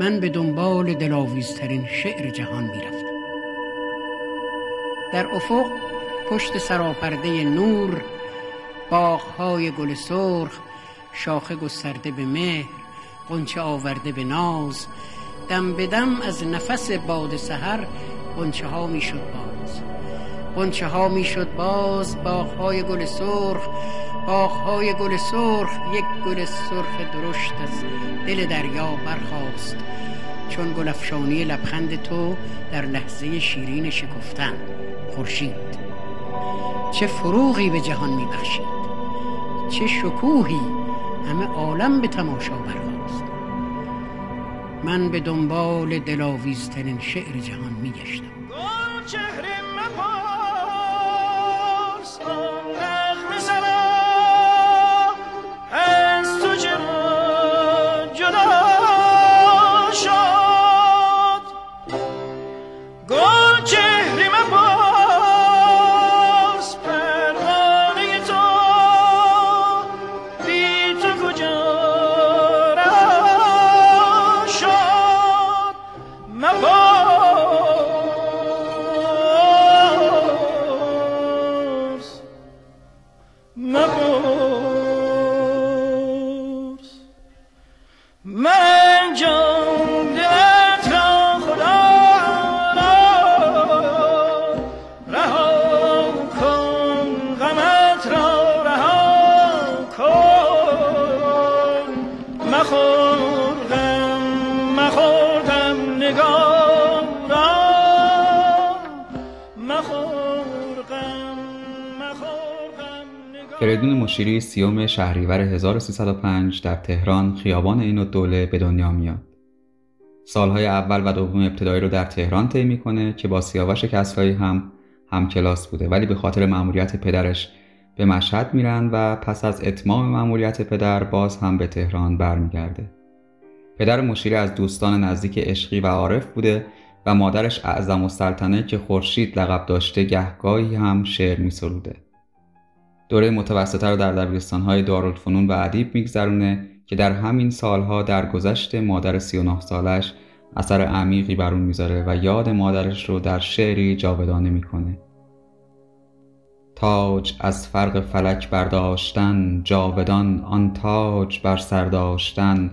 من به دنبال دلاویزترین شعر جهان می‌رفتم. در افق پشت سراپرده نور باغهای گل سرخ شاخه گسترده به مهر قنچه آورده به ناز. دم به دم از نفس باد سحر قنچه ها می‌شد باز. قنچه ها می‌شد باز باغهای گل سرخ باغهای گل سرخ یک گل سرخ درشت از دل دریا برخاست. چون گلفشانی لبخند تو در لحظه شیرین شکفتن خورشید. چه فروغی به جهان میبخشید. چه شکوهی. همه عالم به تماشا برخواست من به دنبال دلاویزترین شعر جهان میگشتم. فریدون مشیری سیوم شهریور 1305 در تهران خیابان این دوله به دنیا میاد. سالهای اول و دوم ابتدایی رو در تهران طی می‌کنه که با سیاوش کسرایی هم هم کلاس بوده ولی به خاطر مأموریت پدرش به مشهد میرن و پس از اتمام مأموریت پدر باز هم به تهران برمیگرده. پدر مشیری از دوستان نزدیک عشقی و عارف بوده و مادرش اعظم السلطنه که خورشید لقب داشته گهگاهی هم شعر میسروده. دوره متوسطه رو در دبیرستانهای دارالفنون و ادیب میگذرونه که در همین سالها در گذشت مادر 39 سالش اثر عمیقی بر اون می‌ذاره و یاد مادرش رو در شعری جاودانه می‌کنه. تاج از فرق فلک برداشتن جاودان آن تاج بر سر داشتن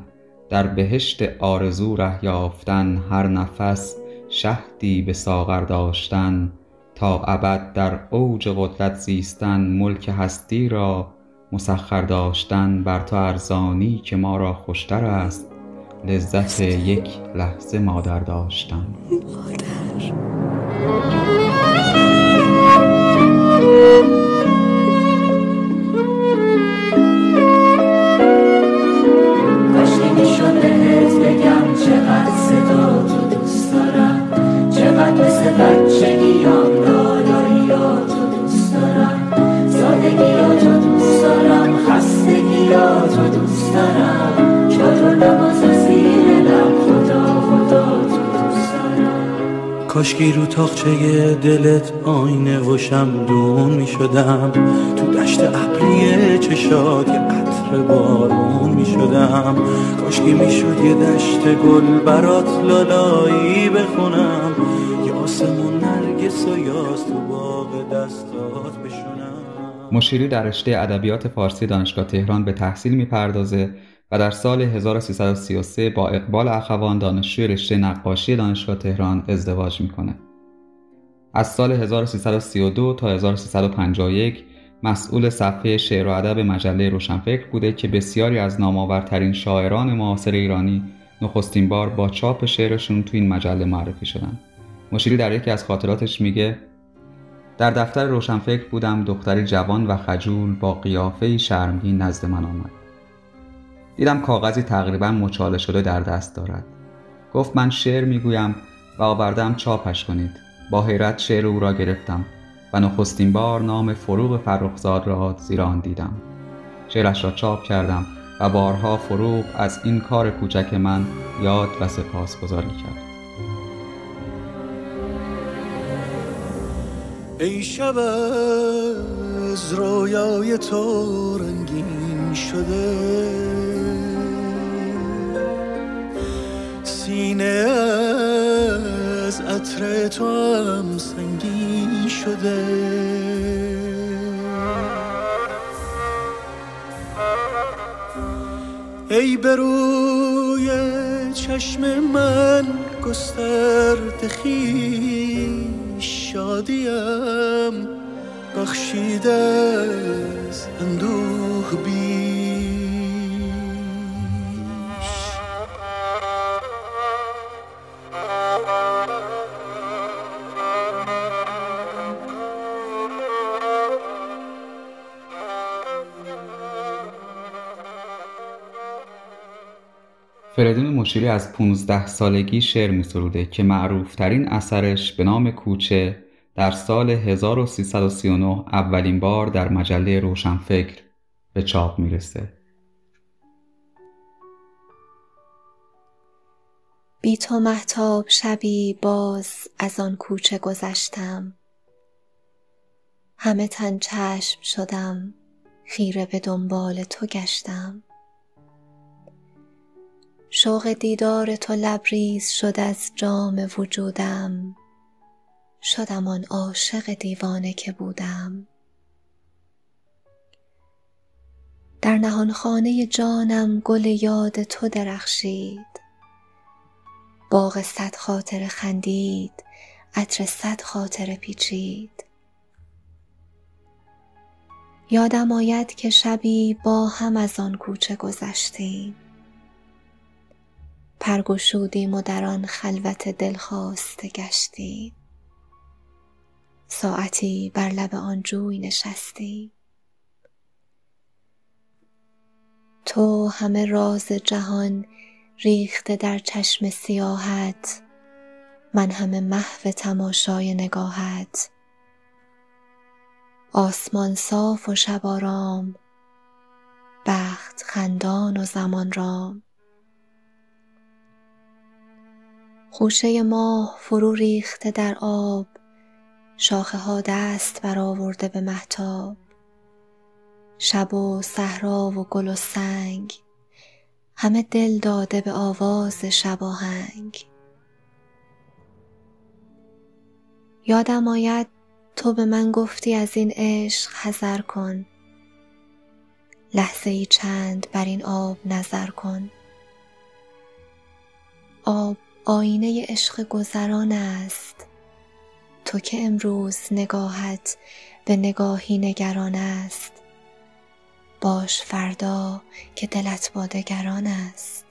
در بهشت آرزو ره یافتن هر نفس شهدی به ساغر داشتن. تا ابد در اوج قدرت زیستن ملک هستی را مسخر داشتن بر تو ارزانی که ما را خوشتر است لذت یک لحظه مادر داشتن. مادر. تاخچه دلت آینه و شمدون می شدم. تو دشت ابری چشات یه قطر بارون می شدم. کاشکی می شد یه دشت گل برات لالایی بخونم. یه آسمون نرگس و یاس تو باغ دستات بشونم. مشیری در رشته ادبیات فارسی دانشگاه تهران به تحصیل می‌پردازه و در سال 1333 با اقبال اخوان دانشجوی رشته نقاشی دانشگاه تهران ازدواج می‌کنه. از سال 1332 تا 1351 مسئول صفحه شعر و ادب مجله روشنفکر بوده که بسیاری از نامآورترین شاعران معاصر ایرانی نخستین بار با چاپ شعرشون تو این مجله معرفی شدن. مشیری در یکی از خاطراتش میگه در دفتر روشنفکر بودم دختری جوان و خجول با قیافه شرمگین نزد من آمد. دیدم کاغذی تقریبا مچاله شده در دست دارد گفت من شعر می‌گویم و آوردم چاپش کنید با حیرت شعر او را گرفتم و نخستین بار نام فروغ فرخزاد را زیر آن دیدم. شعرش را چاپ کردم و بارها فروغ از این کار کوچک من یاد و سپاس گذاری کرد ای شب از رویای تو رنگین شده. سینه از عطر تو هم سنگین شده. ای بروی چشم من گسترد خیش شادیم بخشیده از اندوه فریدون مشیری از 15 سالگی شعر می سروده که معروفترین اثرش به نام کوچه در سال 1339 اولین بار در مجله روشنفکر به چاپ می‌رسه. بی تو محتاب شبی باز از آن کوچه گذشتم همه تن چشم شدم خیره به دنبال تو گشتم شوق دیدار تو لبریز شد از جام وجودم. شدم آن عاشق دیوانه که بودم. در نهان خانه جانم گل یاد تو درخشید. باغ صد خاطر خندید عطر صد خاطر پیچید. یادم آید که شبی با هم از آن کوچه گذشتیم. پرگشودیم و در آن خلوت دلخواسته گشتیم ساعتی بر لب آن جوی نشستی. تو همه راز جهان ریخته در چشم سیاحت من همه محو تماشای نگاهت. آسمان صاف و شب آرام بخت خندان و زمان رام. خوشه ماه فرو ریخته در آب شاخه ها دست برآورده به محتاب شب و صحرا و گل و سنگ همه دل داده به آواز شباهنگ یادم آید تو به من گفتی از این عشق حذر کن. لحظه ای چند بر این آب نظر کن. آب آینه عشق گذران است. تو که امروز نگاهت به نگاهی نگران است. باش فردا که دلت با دگران است.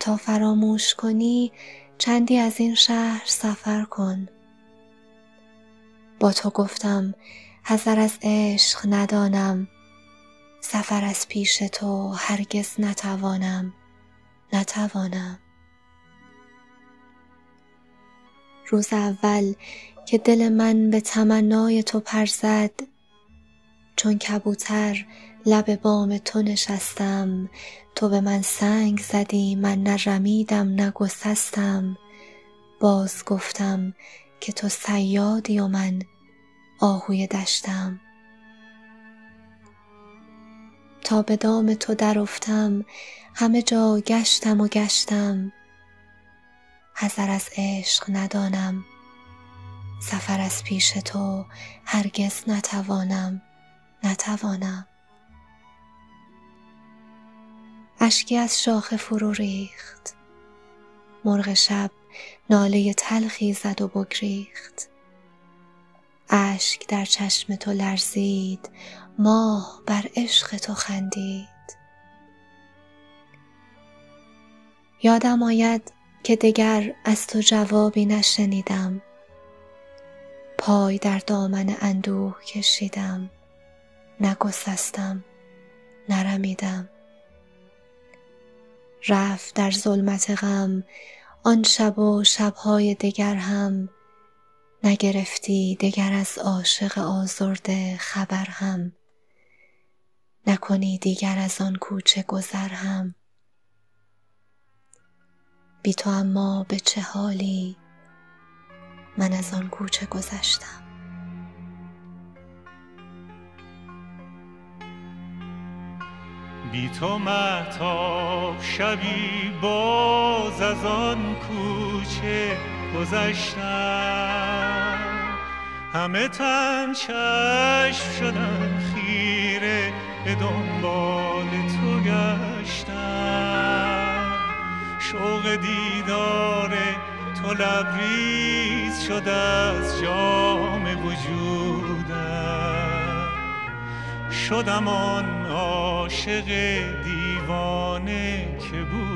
تا فراموش کنی چندی از این شهر سفر کن. با تو گفتم حذر از عشق ندانم. سفر از پیش تو هرگز نتوانم. نتوانم. روز اول که دل من به تمنای تو پر زد چون کبوتر لب بام تو نشستم. تو به من سنگ زدی من نه رمیدم نه گسستم. باز گفتم که تو سیادی و من آهوی دشتم. تا به دام تو درافتم همه جا گشتم و گشتم. حذر از عشق ندانم سفر از پیش تو هرگز نتوانم نتوانم. اشکی از شاخه فرو ریخت. مرغ شب ناله تلخی زد و بگریخت. اشک در چشم تو لرزید ماه بر عشق تو خندید. یادم آید که دگر از تو جوابی نشنیدم. پای در دامن اندوه کشیدم. نگسستم نرمیدم. رفت در ظلمت غم. آن شب و شبهای دگر هم. نگرفتی دگر از عاشق آزرده خبر هم. نکنی دیگر از آن کوچه گذر هم. بی تو اما به چه حالی من از آن کوچه گذشتم؟ بی تو محتاب شبی باز از آن کوچه گذشتم. همه تن چشم شدن خیره به دنبال تو گشتم. شوق دیدار تو لبریز شده از جام وجودم. شدم آن عاشق دیوانه که بودم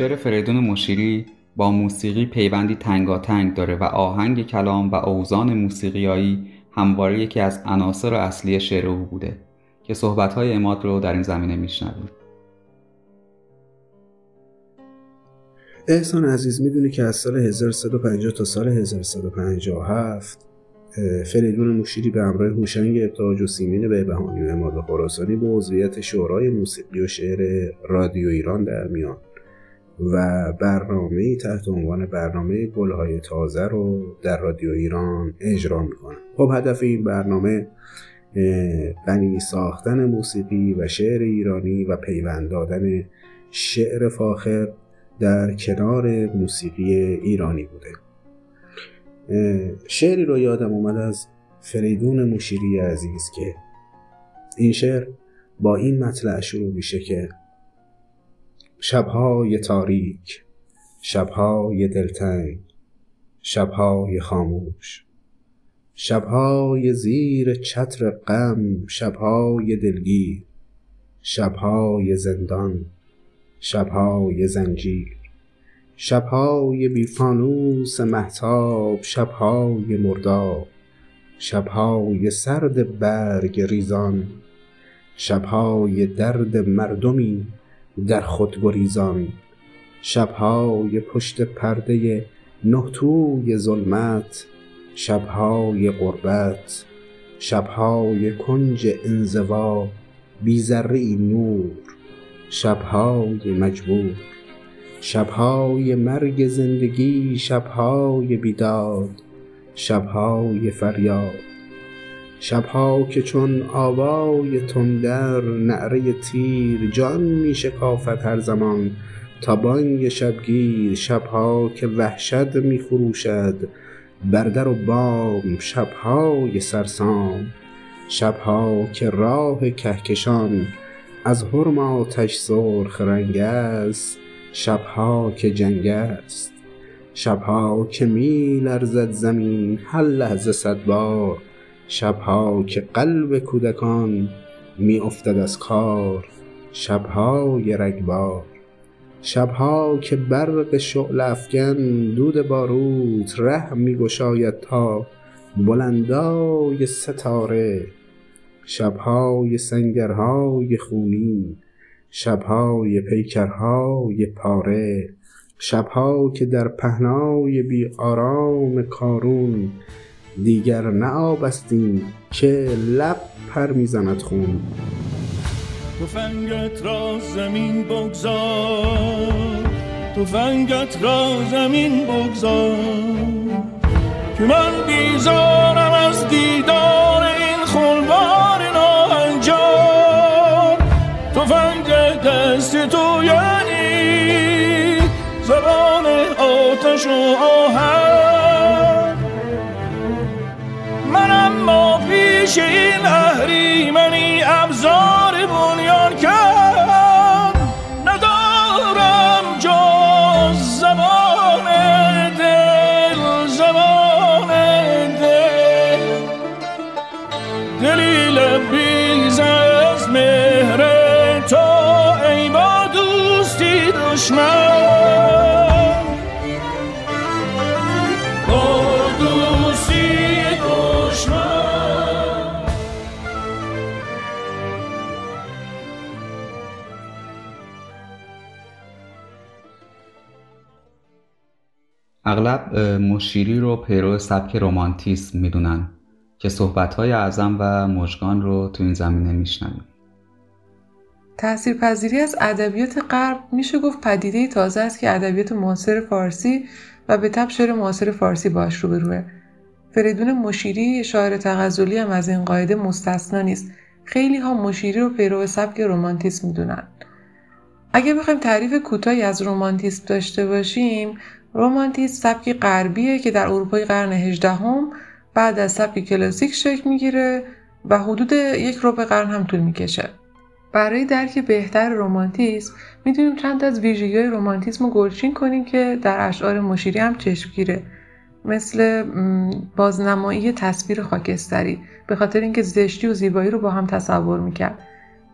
شعر فریدون مشیری با موسیقی پیوندی تنگاتنگ داره و آهنگ کلام و اوزان موسیقیایی همواره یکی از عناصر اصلی شعر او بوده که صحبت‌های اماد رو در این زمینه میشنویم. احسان عزیز می‌دونی که از سال 1150 تا سال 1157 فریدون مشیری به همراه هوشنگ ابتاج و سیمین بهبهانی و اماد خراسانی به عضویت شورای موسیقی و شعر رادیو ایران در میان. و برنامه تحت عنوان برنامه گلهای تازه رو در رادیو ایران اجرا می‌کنن خب هدف این برنامه غنی ساختن موسیقی و شعر ایرانی و پیوند دادن شعر فاخر در کنار موسیقی ایرانی بوده. شعری رو یادم اومد از فریدون مشیری عزیز که این شعر با این مطلع شروع میشه که شبهای تاریک شبهای دلتنگ شبهای خاموش. شبهای زیر چتر غم شبهای دلگیر. شبهای زندان شبهای زنجیر. شبهای بیفانوس محتاب شبهای مرداب. شبهای سرد برگ ریزان. شبهای درد مردمی در خود گریزان شبهای پشت پرده نهتوی ظلمت شبهای غربت شبهای کنج انزوا بیزره نور شبهای مجبور. شبهای مرگ زندگی شبهای بیداد شبهای فریاد. شبها که چون آوای تندر نعره تیر جان می شکافد هر زمان تا بانگ شبگیر شبها که وحشت می خروشد بردر و بام شبهای سرسام. شبها که راه کهکشان از حرم آتش سرخ رنگ است شبها که جنگ است. شبها که می لرزد زمین هر لحظه صد بار شبها که قلب کودکان می افتد از کار شبهای رگبار. شبها که برق شعل افکن دود باروت ره می گشاید تا بلندای ستاره. شبهای سنگرهای خونین شبهای پیکرهای پاره. شبها که در پهنای بی آرام کارون دیگر نه آب که لب پر می‌زند خون. فنگت را زمین بگذار فنگت را زمین بگذار که من بیزارم از دیدار این خلوار ناهنجار فنگ دست تو یعنی زبان آتش و آهن پیش این اهریمنی ابزار اغلب مشیری رو پیرو سبک رومانتیسم می‌دونن که صحبتهای اعظم و مژگان رو تو این زمینه میشنویم. تاثیرپذیری از ادبیات غرب میشه گفت پدیده تازه است که ادبیات معاصر فارسی و به تب شعر معاصر فارسی باش روبروه. فریدون مشیری شاعر تغزلی هم از این قاعده مستثنا نیست. خیلی ها مشیری رو پیرو سبک رومانتیسم می‌دونن. اگه بخوایم تعریف کوتاهی از رومانتیسم داشته باشیم رومانتیسم سبکی غربیه که در اروپای قرن هجدهم بعد از سبک کلاسیک شکل می‌گیره و حدود یک ربع قرن هم طول می‌کشه. برای درک بهتر رومانتیسم می‌تونیم چند از ویژگی رومانتیسم رو گلچین کنیم که در اشعار مشیری هم چشمگیره مثل بازنمایی تصویر خاکستری به خاطر اینکه زشتی و زیبایی رو با هم تصور می‌کرد.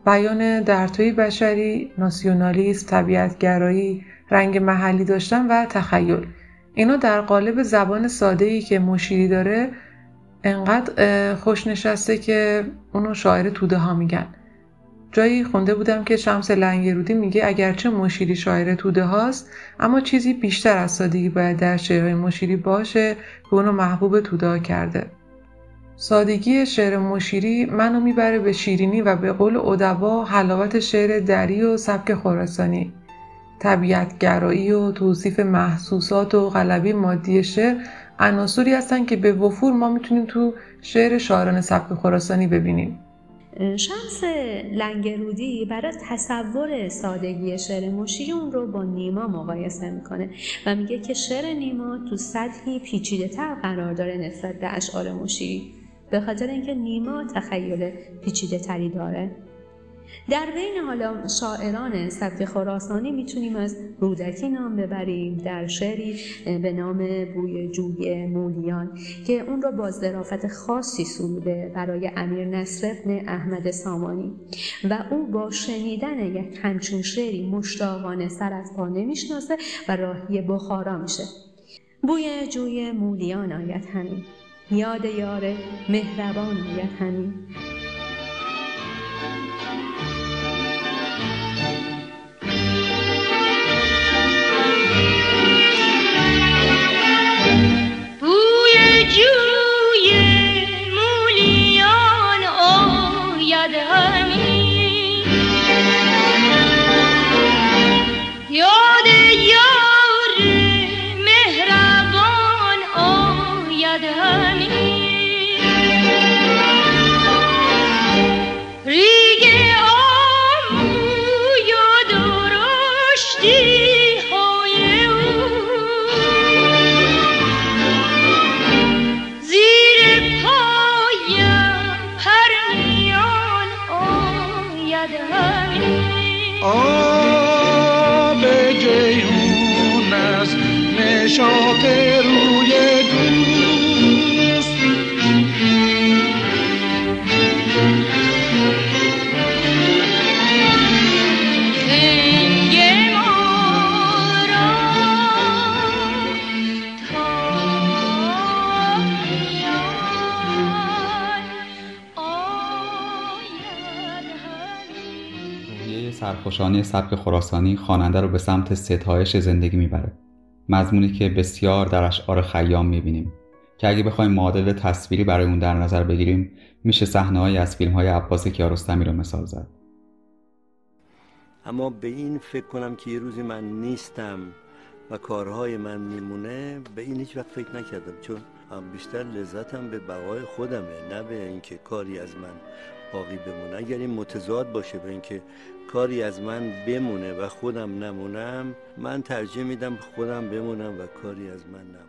بیان درتوی بشری، ناسیونالیسم، طبیعتگرایی، رنگ محلی داشتن و تخیل. اینا در قالب زبان ساده ای که مشیری داره انقدر خوش نشسته که اونو شاعر توده ها میگن. جایی خونده بودم که شمس لنگرودی میگه اگرچه مشیری شاعر توده هاست اما چیزی بیشتر از سادگی باید در شعرهای مشیری باشه که اونو محبوب توده ها کرده. سادگی شعر مشیری منو می‌بره به شیرینی و به قول ادبا حلاوت شعر دری و سبک خراسانی. طبیعتگرایی و توصیف محسوسات و غلبی مادی شعر عناصری هستن که به وفور ما می‌تونیم تو شعر شاعران سبک خراسانی ببینیم. شمس لنگرودی برای تصور سادگی شعر مشیری اون رو با نیما مقایسه می‌کنه و میگه که شعر نیما تو سطحی پیچیده تر قرار داره نسبت به اشعار مشیری به خاطر اینکه نیما تخیل پیچیده تری داره. در بین حالا شاعران سبک خراسانی می‌تونیم از رودکی نام ببریم در شعری به نام بوی جوی مولیان که اون را با ظرافت خاصی سروده برای امیر نصر ابن احمد سامانی. و او با شنیدن یک همچین شعری مشتاقانه سر از پا نمی‌شناسه و راهی بخارا میشه. بوی جوی مولیان آید همین. یاد یار مهربان آید همین. you. سرخوشانه سبک خراسانی خواننده رو به سمت ستایش زندگی می‌بره. مضمونی که بسیار در اشعار خیام می‌بینیم که اگه بخوایم معادل تصویری برای اون در نظر بگیریم میشه صحنه از فیلم های عباس کیارستمی رو مثال زد. اما به این فکر کنم که یه روزی من نیستم و کارهای من میمونه به این هیچ وقت فکر نکردم چون بیشتر لذتم به بقای خودمه نه به اینکه کاری از من باقی بمونه. اگر این متضاد باشه به اینکه کاری از من بمونه و خودم نمونم من ترجیح میدم خودم بمونم و کاری از من نمونه.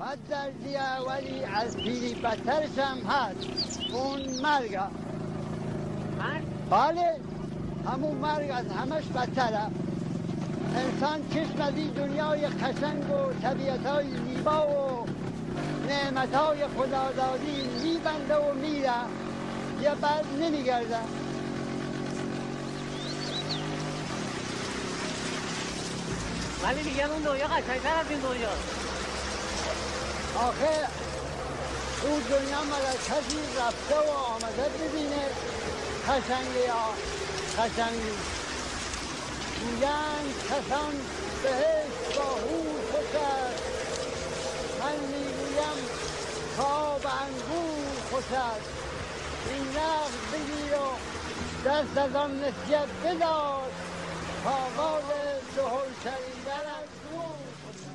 بد دردی اولی از پیری بدترش هم هست. اون مرگ مرگ؟ بله همون مرگ از همش بدتره انسان چشم از این دنیای خشنگ و طبیعت های زیبا و نعمت های خدادادی میبنده و میره. یا بعد نمیگرده. ولی دیگه اون دنیا قشنگتر از این دنیا. آخه اون دنیا مگر کسی رفته و آمده ببینه. خشنگی یا خشنگی میگن کسان بهش با هور خوش من خواب انگور خوش است این نقد بگیر و دست از آن نسیت بدار آواز دهل شنیدن از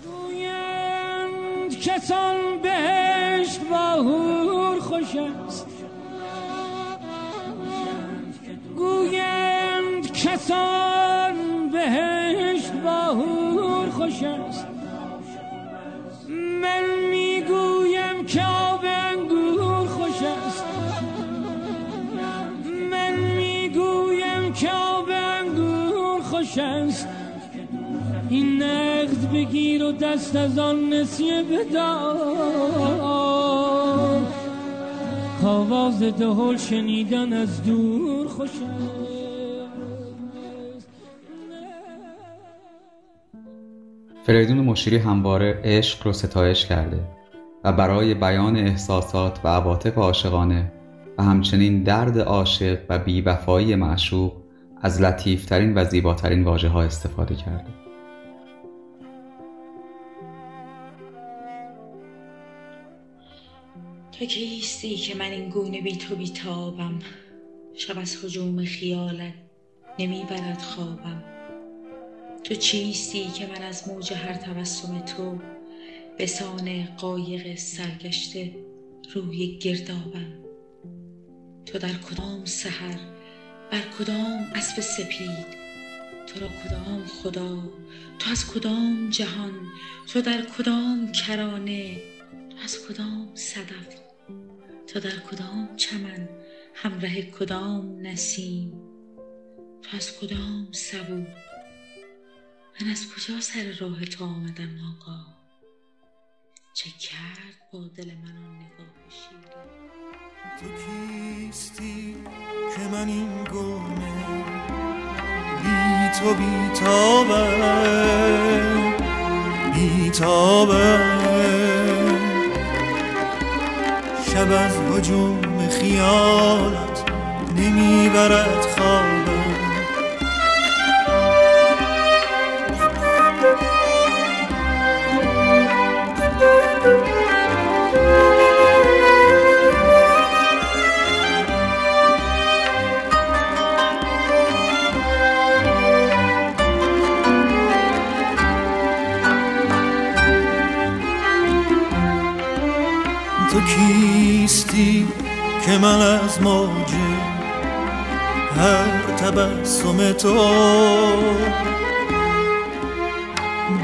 گویند کسان بهشت با هور خوش است گویند کسان است این نقد بگیر و دست از آن نسیه بدار کاواز دهل شنیدن از دور خوش فریدون مشیری همواره عشق رو ستایش کرده و برای بیان احساسات و عواطف عاشقانه و همچنین درد عاشق و بیوفایی معشوق از لطیفترین و زیباترین واژه ها استفاده کرده. تو کیستی که من این گونه بی تو بیتابم شب از هجوم خیالت نمی‌برد خوابم. تو چیستی که من از موج هر تبسم تو به سان قایق سرگشته روی گردابم؟ تو در کدام سحر بر کدام اسب سپید؟ تو را کدام خدا؟ تو از کدام جهان؟ تو در کدام کرانه؟ تو از کدام صدف؟ تو در کدام چمن؟ همراه کدام نسیم؟ تو از کدام سبو؟ من از کجا سر راه تو آمدم آقا؟ چه کرد با دل من آن نگاه شیرین؟ تو کیستی که من این گونه بی تو بیتابم. بیتابم شب از هجوم خیالت نمی‌برد خوابم. کیستی که من از موج هر تبسم تو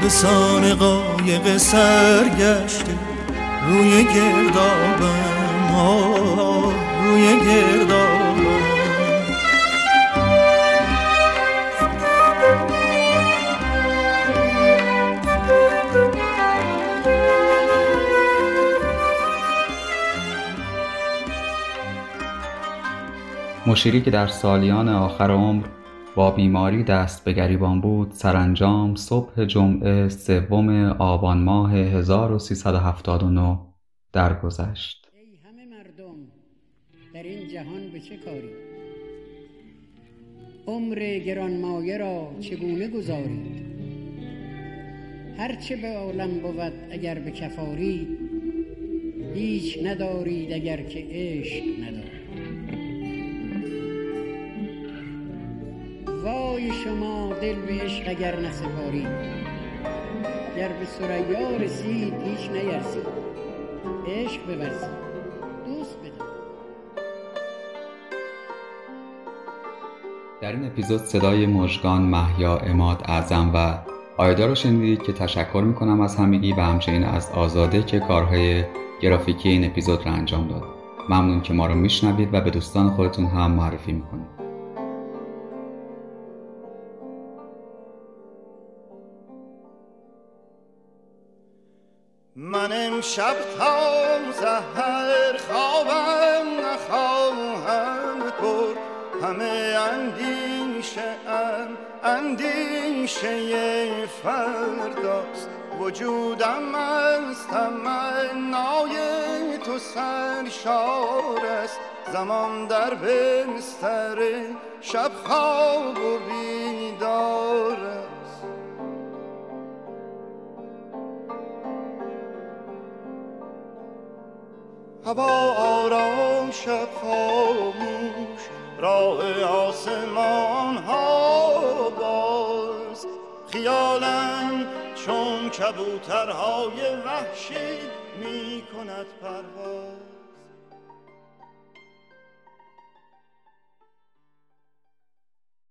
به سان قایق سرگشته روی گردابم روی گردابم. مشیری که در سالیان آخر عمر با بیماری دست به گریبان بود سرانجام صبح جمعه سوم آبان ماه 1379 درگذشت. ای همه مردم در این جهان به چه کاری؟ عمر گرانمایه را چگونه گذارید؟ هرچه به عالم بود اگر به کفاری هیچ ندارید اگر که عشق ندارید. وای شما دل به عشق اگر نسپارید. گر به ثریا رسید هیچ نیرزید عشق بورزید. دوست بدار در این اپیزود صدای مژگان محیا اماد اعظم و آیدا رو شنیدید که تشکر می‌کنم از همگی و همچنین از آزاده که کارهای گرافیکی این اپیزود رو انجام داد. ممنون که ما رو میشنوید و به دوستان خودتون هم معرفی می‌کنید. من امشب تا سحر خوابم نخواهم برد. همه اندیشه ام اندیشه فرداست. وجودم از تمنای تو سرشار است. زمان در بستر شب خواب و بیدار هوا آرام شب خاموش راه آسمان ها باز. خیالم چون کبوترهای وحشی می کند پرواز.